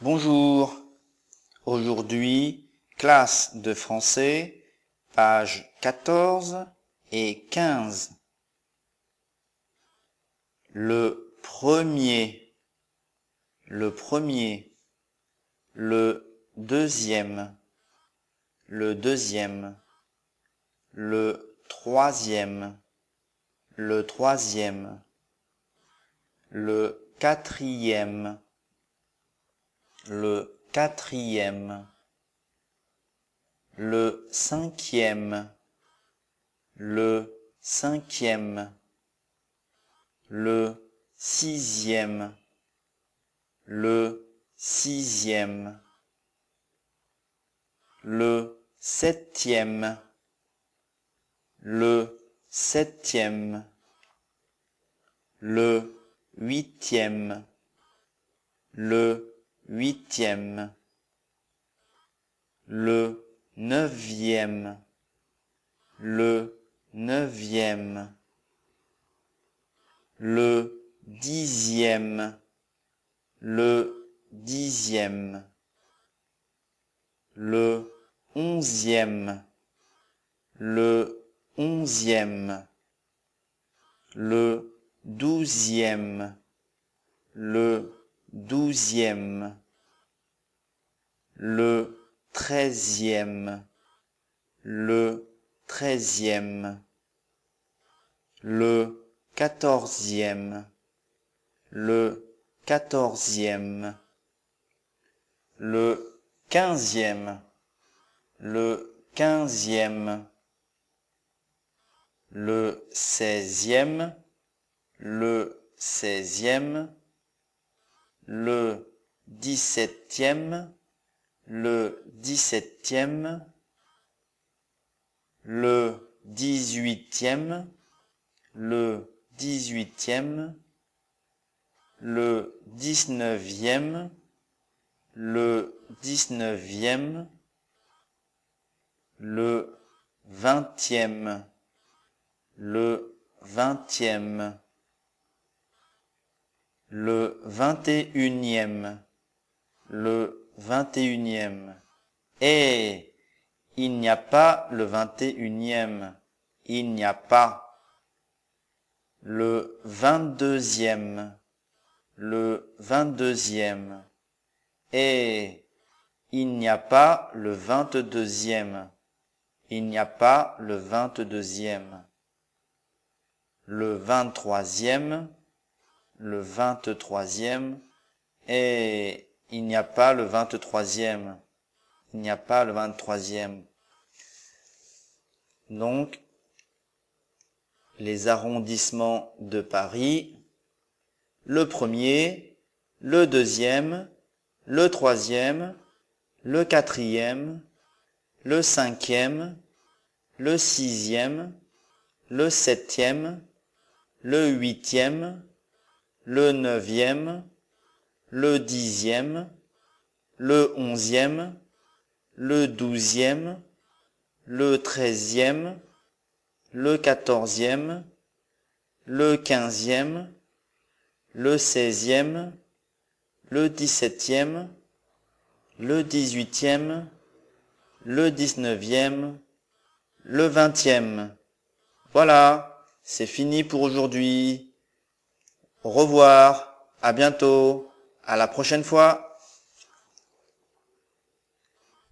Bonjour. Aujourd'hui, classe de français, page 14 et 15. Le premier, le premier, le deuxième, le deuxième, le troisième, le troisième, le quatrième, le quatrième, le cinquième, le cinquième, le sixième, le sixième, le septième, le septième, le huitième, le le neuvième, le neuvième, le dixième, le dixième, le onzième, le onzième, le douzième, le douzième, le treizième, le treizième, le quatorzième, le quatorzième, le quinzième, le quinzième, le seizième, le seizième, le dix-septième, le dix-septième, le dix-huitième, le dix-huitième, le dix-neuvième, le dix-neuvième, le vingtième, le vingtième, le vingt et unième, le vingt et unième. Et il n'y a pas le vingt et unième, il n'y a pas le vingt-deuxième, le vingt-deuxième. Et il n'y a pas le vingt-deuxième, il n'y a pas le vingt-deuxième. Le vingt-troisième, le vingt-troisième, et il n'y a pas le vingt-troisième. Il n'y a pas le vingt-troisième. Donc, les arrondissements de Paris, le premier, le deuxième, le troisième, le quatrième, le cinquième, le sixième, le septième, le huitième, le neuvième, le dixième, le onzième, le douzième, le treizième, le quatorzième, le quinzième, le seizième, le dix-septième, le dix-huitième, le dix-neuvième, le vingtième. Voilà, c'est fini pour aujourd'hui. Au revoir, à bientôt, à la prochaine fois.